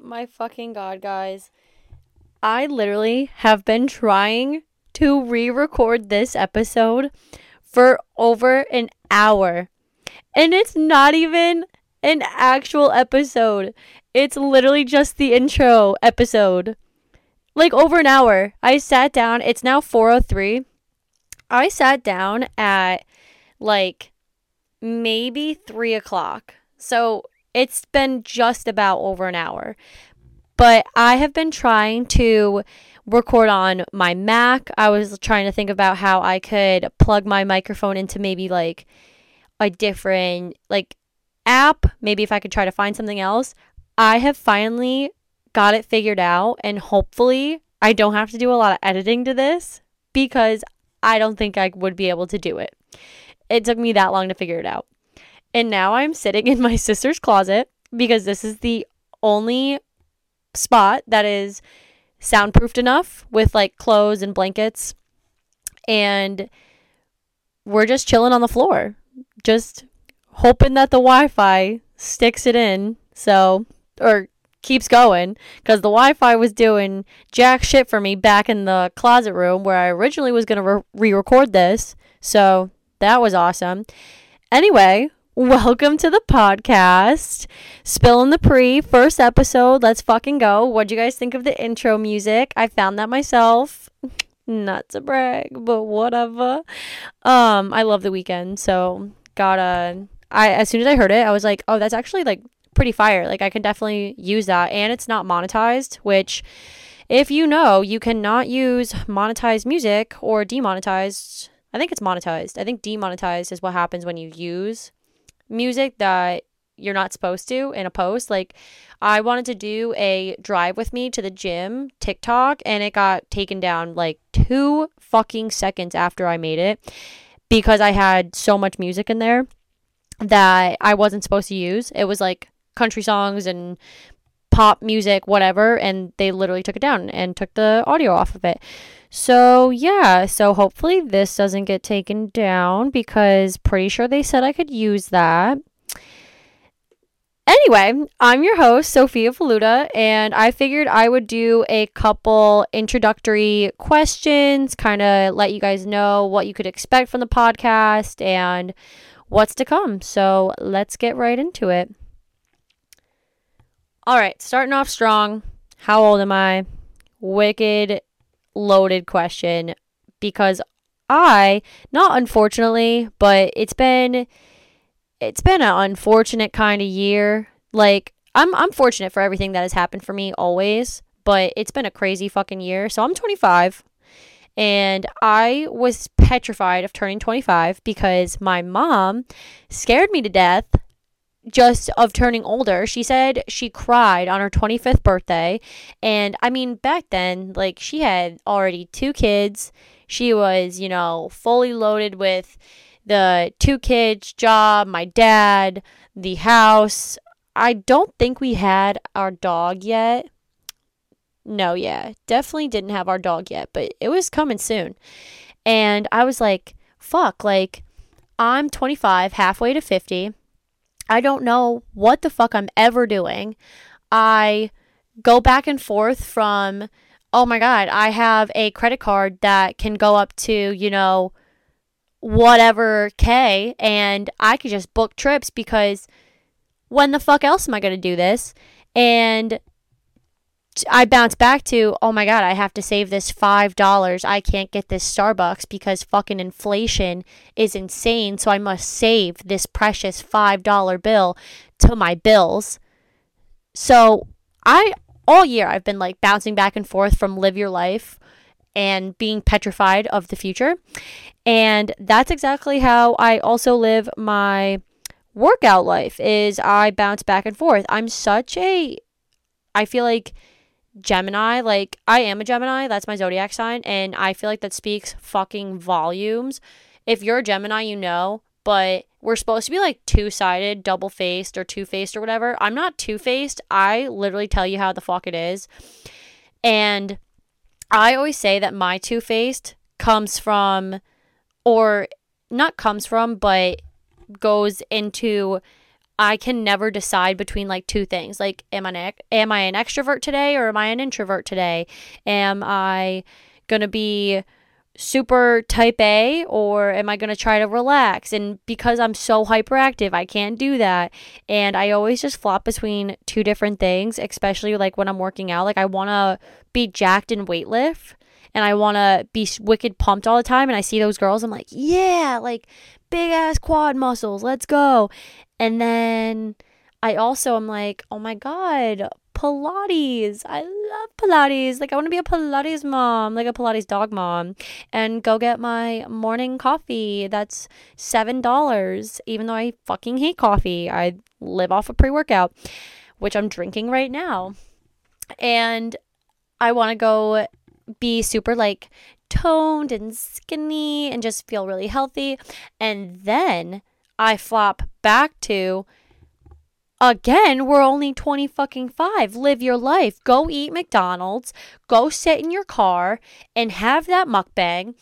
my fucking god, guys. I literally have been trying to re record this episode for over an hour. And it's not even an actual episode. It's literally just the intro episode. Like over an hour. I sat down. It's now 4:03. I sat down at like maybe three o'clock. So it's been just about over an hour. But I have been trying to record on my Mac. I was trying to think about how I could plug my microphone into maybe like a different like app, maybe if I could try to find something else. I have finally got it figured out and hopefully I don't have to do a lot of editing to this because I don't think I would be able to do it. It took me that long to figure it out. And now I'm sitting in my sister's closet because this is the only spot that is soundproofed enough with like clothes and blankets. And we're just chilling on the floor, just hoping that the Wi Fi sticks it in. So, or keeps going because the Wi-Fi was doing jack shit for me back in the closet room where I originally was gonna re- re-record this. So that was awesome. Anyway, welcome to the podcast. Spilling the pre first episode. Let's fucking go. What'd you guys think of the intro music? I found that myself. Not to brag, but whatever. Um, I love the Weeknd, so gotta. I as soon as I heard it, I was like, oh, that's actually like pretty fire. Like I can definitely use that and it's not monetized, which if you know, you cannot use monetized music or demonetized. I think it's monetized. I think demonetized is what happens when you use music that you're not supposed to in a post. Like I wanted to do a drive with me to the gym TikTok and it got taken down like 2 fucking seconds after I made it because I had so much music in there that I wasn't supposed to use. It was like country songs and pop music, whatever, and they literally took it down and took the audio off of it. So, yeah, so hopefully this doesn't get taken down because pretty sure they said I could use that. Anyway, I'm your host, Sophia Filuta, and I figured I would do a couple introductory questions, kind of let you guys know what you could expect from the podcast and what's to come. So, let's get right into it. All right, starting off strong. How old am I? Wicked loaded question because I, not unfortunately, but it's been it's been an unfortunate kind of year. Like I'm I'm fortunate for everything that has happened for me always, but it's been a crazy fucking year. So I'm 25 and I was petrified of turning 25 because my mom scared me to death just of turning older. She said she cried on her 25th birthday. And I mean, back then, like, she had already two kids. She was, you know, fully loaded with the two kids, job, my dad, the house. I don't think we had our dog yet. No, yeah, definitely didn't have our dog yet, but it was coming soon. And I was like, fuck, like, I'm 25, halfway to 50 I don't know what the fuck I'm ever doing. I go back and forth from, oh my God, I have a credit card that can go up to, you know, whatever K, and I could just book trips because when the fuck else am I going to do this? And I bounce back to, oh my God, I have to save this $5. I can't get this Starbucks because fucking inflation is insane. So I must save this precious $5 bill to my bills. So I, all year, I've been like bouncing back and forth from live your life and being petrified of the future. And that's exactly how I also live my workout life is I bounce back and forth. I'm such a I feel like Gemini, like I am a Gemini, that's my zodiac sign, and I feel like that speaks fucking volumes. If you're a Gemini, you know, but we're supposed to be like two sided, double faced, or two faced, or whatever. I'm not two faced. I literally tell you how the fuck it is. And I always say that my two faced comes from, or not comes from, but goes into I can never decide between like two things. Like, am I an, am I an extrovert today or am I an introvert today? Am I gonna be super type A or am I going to try to relax? And because I'm so hyperactive, I can't do that. And I always just flop between two different things, especially like when I'm working out. Like I want to be jacked and weightlift and I want to be wicked pumped all the time. And I see those girls, I'm like, yeah, like big ass quad muscles, let's go. And then I also am like, oh my God, Pilates. I love Pilates. Like, I want to be a Pilates mom, like a Pilates dog mom, and go get my morning coffee. That's $7, even though I fucking hate coffee. I live off a of pre workout, which I'm drinking right now. And I want to go be super like toned and skinny and just feel really healthy. And then I flop back to Again, we're only 20 fucking 5. Live your life. Go eat McDonald's. Go sit in your car and have that mukbang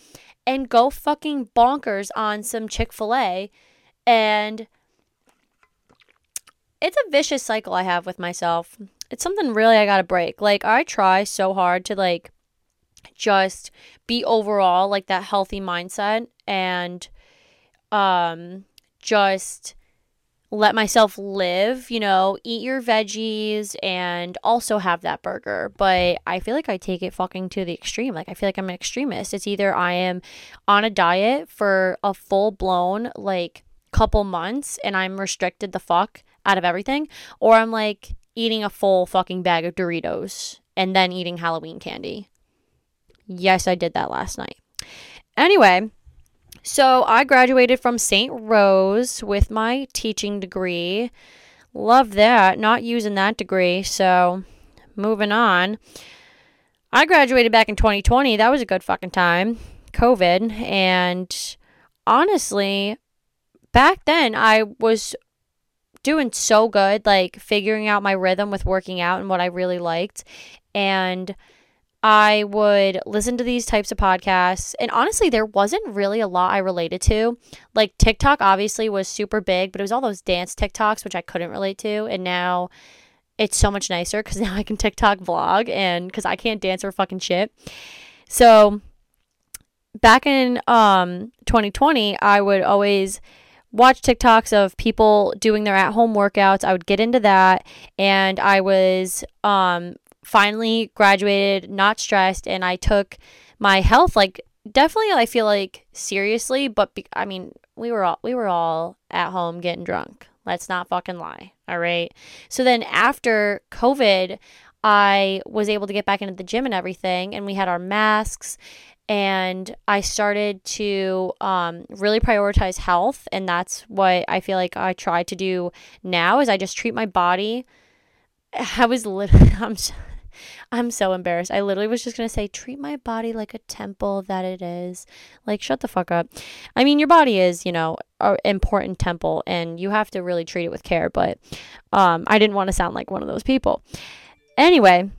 and go fucking bonkers on some Chick-fil-A and it's a vicious cycle I have with myself. It's something really I got to break. Like I try so hard to like just be overall like that healthy mindset and um just let myself live, you know, eat your veggies and also have that burger. But I feel like I take it fucking to the extreme. Like I feel like I'm an extremist. It's either I am on a diet for a full blown like couple months and I'm restricted the fuck out of everything, or I'm like eating a full fucking bag of Doritos and then eating Halloween candy. Yes, I did that last night. Anyway, so I graduated from St. Rose with my teaching degree. Love that. Not using that degree. So moving on. I graduated back in 2020. That was a good fucking time. COVID. And honestly, back then I was doing so good, like figuring out my rhythm with working out and what I really liked. And I would listen to these types of podcasts. And honestly, there wasn't really a lot I related to. Like TikTok obviously was super big, but it was all those dance TikToks, which I couldn't relate to. And now it's so much nicer because now I can TikTok vlog and because I can't dance or fucking shit. So back in um 2020, I would always watch TikToks of people doing their at home workouts. I would get into that and I was um finally graduated, not stressed, and I took my health like definitely I feel like seriously, but be- I mean, we were all we were all at home getting drunk. Let's not fucking lie. All right. So then after COVID, I was able to get back into the gym and everything, and we had our masks. And I started to um, really prioritize health, and that's what I feel like I try to do now. Is I just treat my body. I was literally, I'm I'm so embarrassed. I literally was just going to say, treat my body like a temple that it is. Like, shut the fuck up. I mean, your body is, you know, an important temple and you have to really treat it with care. But um, I didn't want to sound like one of those people. Anyway,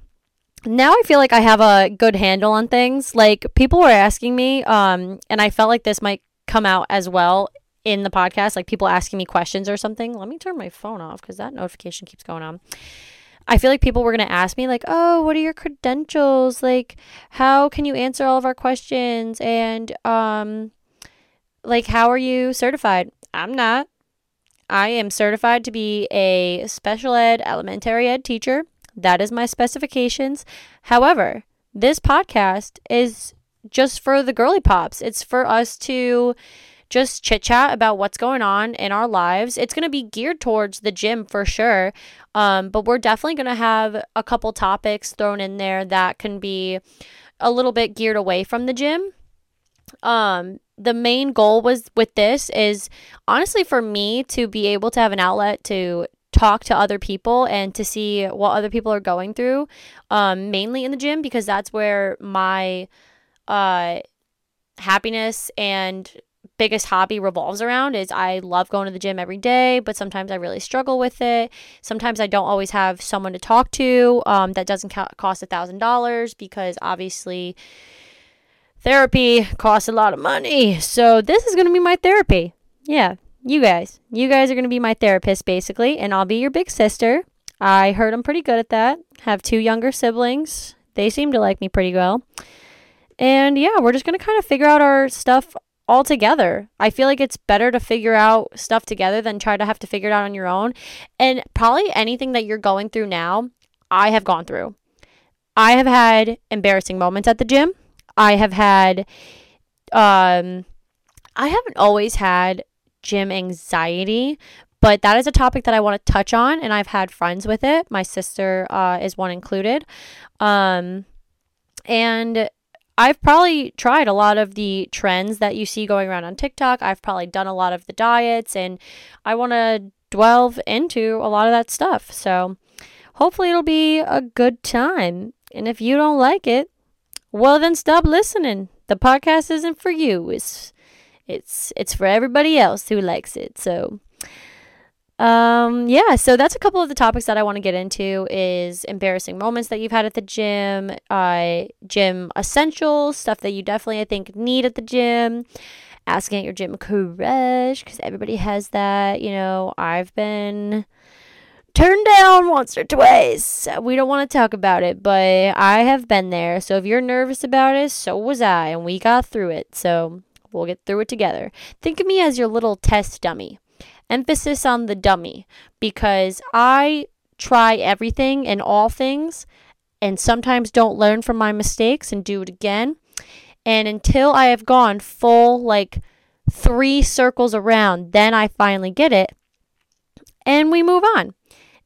now I feel like I have a good handle on things. Like, people were asking me, um, and I felt like this might come out as well in the podcast, like people asking me questions or something. Let me turn my phone off because that notification keeps going on. I feel like people were going to ask me, like, oh, what are your credentials? Like, how can you answer all of our questions? And, um, like, how are you certified? I'm not. I am certified to be a special ed, elementary ed teacher. That is my specifications. However, this podcast is just for the girly pops. It's for us to just chit chat about what's going on in our lives. It's going to be geared towards the gym for sure. Um, but we're definitely going to have a couple topics thrown in there that can be a little bit geared away from the gym. Um, the main goal was with this is honestly for me to be able to have an outlet to talk to other people and to see what other people are going through um, mainly in the gym because that's where my uh, happiness and biggest hobby revolves around is I love going to the gym every day, but sometimes I really struggle with it. Sometimes I don't always have someone to talk to um, that doesn't ca- cost a thousand dollars because obviously therapy costs a lot of money. So this is going to be my therapy. Yeah, you guys. You guys are going to be my therapist, basically, and I'll be your big sister. I heard I'm pretty good at that. Have two younger siblings. They seem to like me pretty well. And yeah, we're just going to kind of figure out our stuff all together. I feel like it's better to figure out stuff together than try to have to figure it out on your own. And probably anything that you're going through now, I have gone through. I have had embarrassing moments at the gym. I have had um I haven't always had gym anxiety, but that is a topic that I want to touch on and I've had friends with it. My sister uh, is one included. Um and I've probably tried a lot of the trends that you see going around on TikTok. I've probably done a lot of the diets and I want to delve into a lot of that stuff. So hopefully it'll be a good time. And if you don't like it, well then stop listening. The podcast isn't for you. It's it's it's for everybody else who likes it. So um yeah so that's a couple of the topics that i want to get into is embarrassing moments that you've had at the gym uh gym essentials stuff that you definitely i think need at the gym asking at your gym crush because everybody has that you know i've been turned down once or twice we don't want to talk about it but i have been there so if you're nervous about it so was i and we got through it so we'll get through it together. Think of me as your little test dummy emphasis on the dummy because I try everything and all things and sometimes don't learn from my mistakes and do it again. And until I have gone full, like three circles around, then I finally get it. And we move on.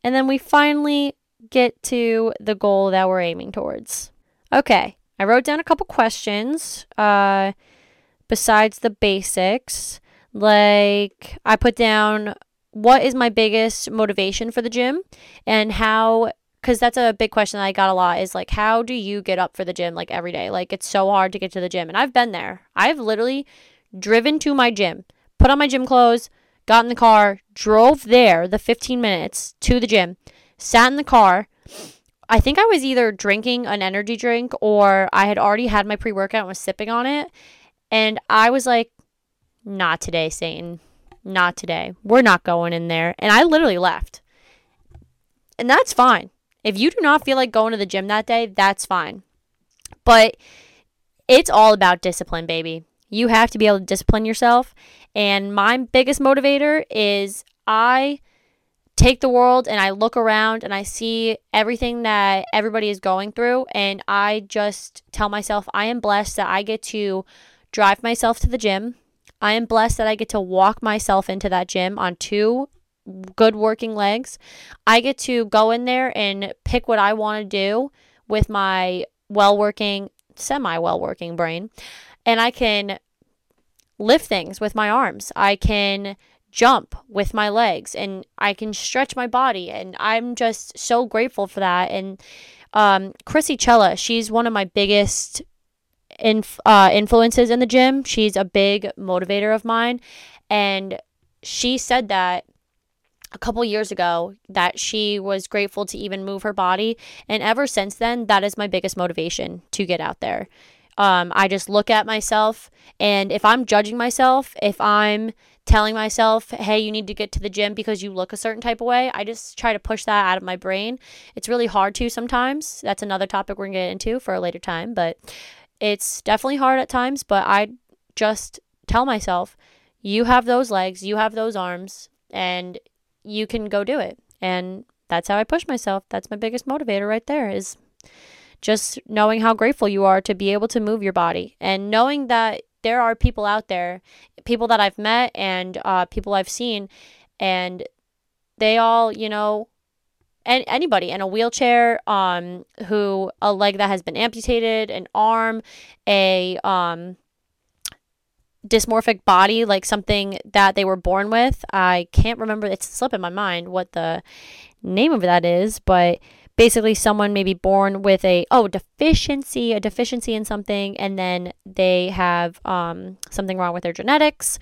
And then we finally get to the goal that we're aiming towards. Okay, I wrote down a couple questions uh, besides the basics. Like, I put down what is my biggest motivation for the gym and how because that's a big question that I got a lot is like, how do you get up for the gym like every day? Like, it's so hard to get to the gym. And I've been there. I've literally driven to my gym, put on my gym clothes, got in the car, drove there the 15 minutes to the gym, sat in the car. I think I was either drinking an energy drink or I had already had my pre workout and was sipping on it. And I was like, not today, Satan. Not today. We're not going in there. And I literally left. And that's fine. If you do not feel like going to the gym that day, that's fine. But it's all about discipline, baby. You have to be able to discipline yourself. And my biggest motivator is I take the world and I look around and I see everything that everybody is going through. And I just tell myself I am blessed that I get to drive myself to the gym. I am blessed that I get to walk myself into that gym on two good working legs. I get to go in there and pick what I want to do with my well working, semi well working brain. And I can lift things with my arms. I can jump with my legs and I can stretch my body. And I'm just so grateful for that. And um, Krissy Cela, she's one of my biggest inf- uh, influences in the gym. She's a big motivator of mine. And she said that a couple years ago that she was grateful to even move her body. And ever since then, that is my biggest motivation to get out there. Um, I just look at myself, and if I'm judging myself, if I'm telling myself, hey, you need to get to the gym because you look a certain type of way, I just try to push that out of my brain. It's really hard to sometimes. That's another topic we're going to get into for a later time. But it's definitely hard at times, but I just tell myself, you have those legs, you have those arms, and you can go do it. And that's how I push myself. That's my biggest motivator right there is just knowing how grateful you are to be able to move your body and knowing that there are people out there, people that I've met and uh, people I've seen, and they all, you know, and anybody in a wheelchair um who a leg that has been amputated an arm a um dysmorphic body like something that they were born with. I can't remember it's slipping my mind what the name of that is but basically someone may be born with a oh deficiency a deficiency in something and then they have um, something wrong with their genetics.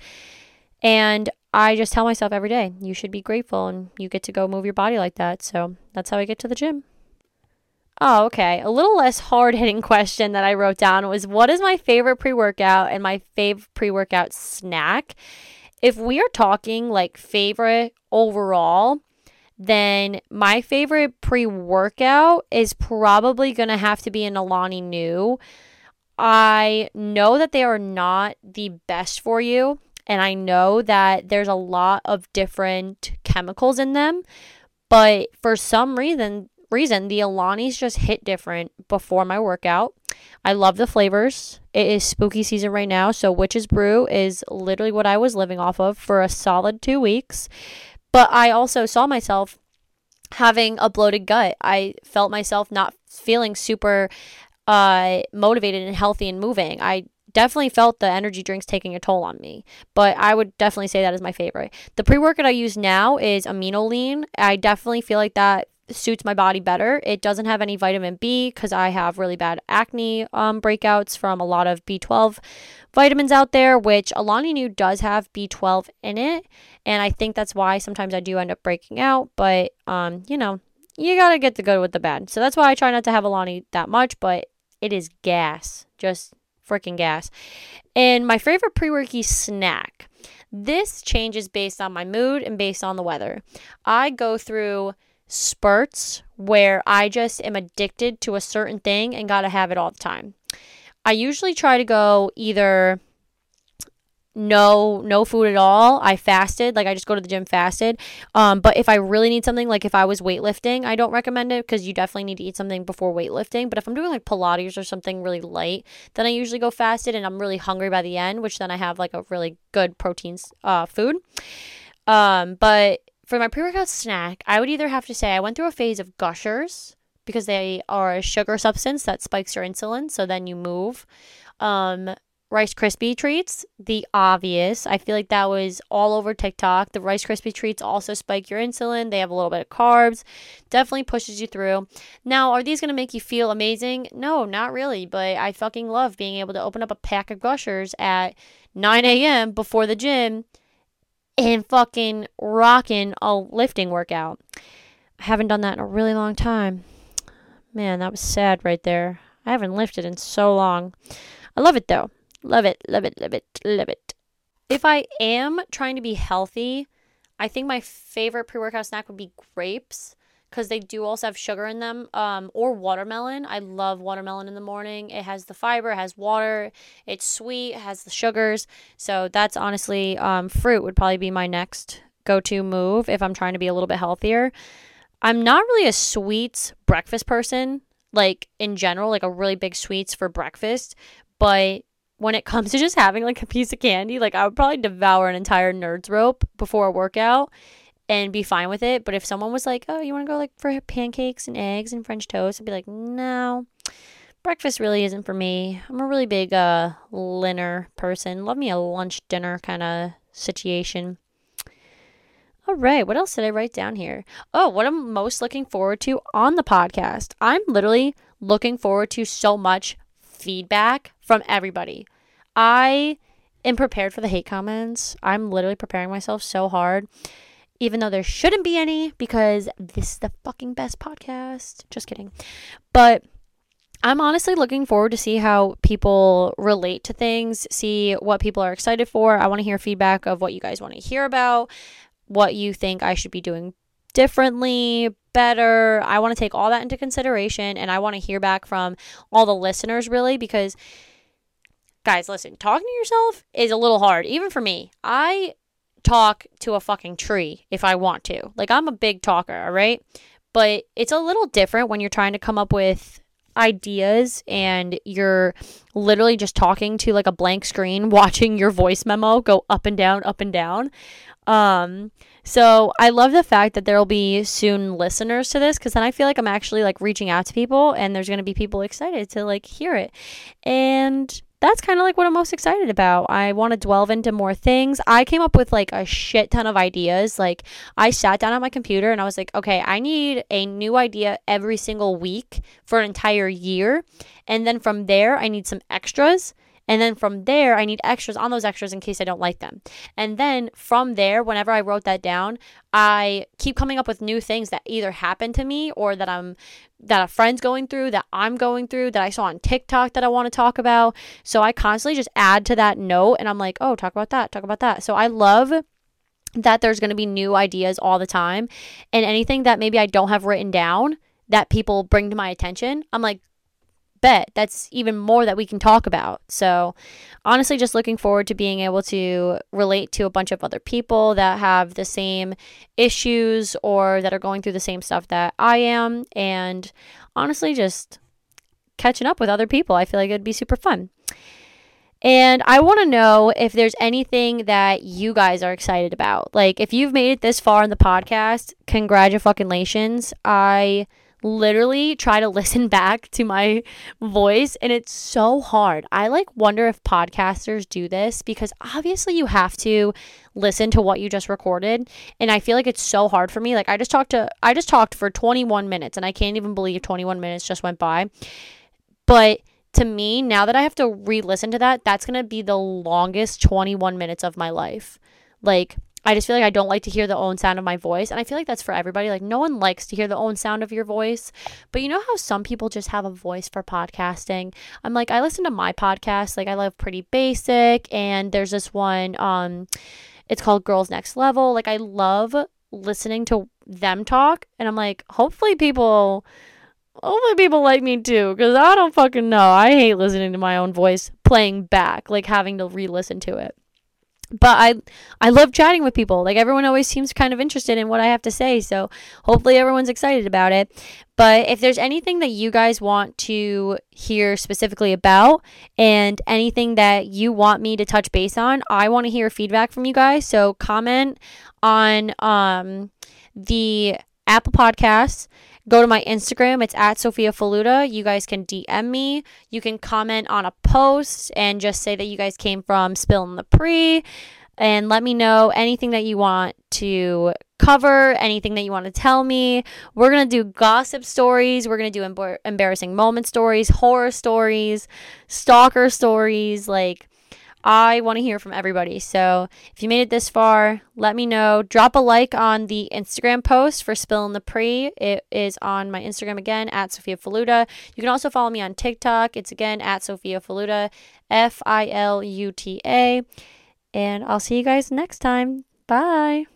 And I just tell myself every day, you should be grateful and you get to go move your body like that. So that's how I get to the gym. Oh, okay. A little less hard hitting question that I wrote down was what is my favorite pre workout and my favorite pre workout snack? if we are talking like favorite overall, then my favorite pre workout is probably going to have to be an Alani Nu. I know that they are not the best for you, and I know that there's a lot of different chemicals in them, but for some reason, reason the Alani's just hit different before my workout. I love the flavors. It is spooky season right now, so Witch's Brew is literally what I was living off of for a solid 2 weeks. But I also saw myself having a bloated gut. I felt myself not feeling super uh, motivated and healthy and moving. I definitely felt the energy drinks taking a toll on me, but I would definitely say that is my favorite. The pre workout I use now is Amino Lean. I definitely feel like that suits my body better. It doesn't have any vitamin B because I have really bad acne um, breakouts from a lot of B12 vitamins out there, which Alani Nu does have B12 in it. And I think that's why sometimes I do end up breaking out. But, um, you know, you got to get the good with the bad. So that's why I try not to have Alani that much, but it is gas. Just freaking gas. And my favorite pre worky snack. This changes based on my mood and based on the weather. I go through spurts where I just am addicted to a certain thing and got to have it all the time. I usually try to go either no no food at all. I fasted, like I just go to the gym fasted. Um, but if I really need something, like if I was weightlifting, I don't recommend it because you definitely need to eat something before weightlifting. But if I'm doing like Pilates or something really light, then I usually go fasted, and I'm really hungry by the end, which then I have like a really good protein uh, food. Um, but for my pre workout snack, I would either have to say I went through a phase of gushers because they are a sugar substance that spikes your insulin, so then you move. Um, Rice Krispie treats, the obvious. I feel like that was all over TikTok. The Rice Krispie treats also spike your insulin. They have a little bit of carbs. Definitely pushes you through. Now, are these going to make you feel amazing? No, not really. But I fucking love being able to open up a pack of gushers at 9 a.m. before the gym and fucking rocking a lifting workout. I haven't done that in a really long time. Man, that was sad right there. I haven't lifted in so long. I love it though. Love it, love it, love it, love it. If I am trying to be healthy, I think my favorite pre workout snack would be grapes because they do also have sugar in them um, or watermelon. I love watermelon in the morning. It has the fiber it has water it's sweet it has the sugars. So that's honestly um, fruit would probably be my next go-to move if i'm trying to be a little bit healthier. I'm not really a sweets breakfast person like in general like a really big sweets for breakfast but when it comes to just having like a piece of candy like i would probably devour an entire nerds rope before a workout and be fine with it. But if someone was like, "Oh, you want to go like for pancakes and eggs and French toast," I'd be like, "No." Breakfast really isn't for me. I'm a really big uh dinner person. Love me a lunch dinner kind of situation. All right, what else did I write down here? Oh, what I'm most looking forward to on the podcast. I'm literally looking forward to so much feedback from everybody. I am prepared for the hate comments. I'm literally preparing myself so hard even though there shouldn't be any because this is the fucking best podcast. Just kidding. But I'm honestly looking forward to see how people relate to things, see what people are excited for. I want to hear feedback of what you guys want to hear about, what you think I should be doing differently, better. I want to take all that into consideration and I want to hear back from all the listeners really because guys, listen, talking to yourself is a little hard even for me. I talk to a fucking tree if I want to. Like I'm a big talker, all right? But it's a little different when you're trying to come up with ideas and you're literally just talking to like a blank screen watching your voice memo go up and down up and down. Um so i love the fact that there'll be soon listeners to this because then i feel like i'm actually like reaching out to people and there's going to be people excited to like hear it. And that's kind of like what I'm most excited about. I want to delve into more things. I came up with like a shit ton of ideas. Like, I sat down at my computer and I was like, okay, I need a new idea every single week for an entire year. And then from there, I need some extras. And then from there, I need extras on those extras in case I don't like them. And then from there, whenever I wrote that down, I keep coming up with new things that either happen to me or that I'm that a friend's going through, that I'm going through, that I saw on TikTok that I want to talk about. So I constantly just add to that note and I'm like, "Oh, talk about that, talk about that." So I love that there's going to be new ideas all the time and anything that maybe I don't have written down that people bring to my attention, I'm like, bet that's even more that we can talk about. So, honestly, just looking forward to being able to relate to a bunch of other people that have the same issues or that are going through the same stuff that I am. And honestly, just catching up with other people. I feel like it'd be super fun. And I want to know if there's anything that you guys are excited about. Like, if you've made it this far in the podcast, congratulations. I literally try to listen back to my voice and it's so hard. I like wonder if podcasters do this because obviously you have to listen to what you just recorded and I feel like it's so hard for me. Like I just talked to I just talked for 21 minutes and I can't even believe 21 minutes just went by. But to me, now that I have to re-listen to that, that's going to be the longest 21 minutes of my life. Like I just feel like I don't like to hear the own sound of my voice. And I feel like that's for everybody. Like, no one likes to hear the own sound of your voice. But you know how some people just have a voice for podcasting? I'm like, I listen to my podcast. Like, I love Pretty Basic. And there's this one, um, it's called Girls Next Level. Like, I love listening to them talk. And I'm like, hopefully people. Hopefully people like me too, because I don't fucking know. I hate listening to my own voice playing back, like having to re listen to it but I I love chatting with people. Like everyone always seems kind of interested in what I have to say. So hopefully everyone's excited about it. But if there's anything that you guys want to hear specifically about and anything that you want me to touch base on, I want to hear feedback from you guys. So comment on um the Apple Podcasts go to my Instagram. It's at Sophia Filuta. You guys can DM me. You can comment on a post and just say that you guys came from Spilling the Pre and let me know anything that you want to cover, anything that you want to tell me. We're going to do gossip stories. We're going to do embar- embarrassing moment stories, horror stories, stalker stories, like I want to hear from everybody. So if you made it this far, let me know. Drop a like on the Instagram post for Spilling the Pre. It is on my Instagram again at Sophia Filuta. You can also follow me on TikTok. It's again at Sophia Filuta, F I L U T A. And I'll see you guys next time. Bye.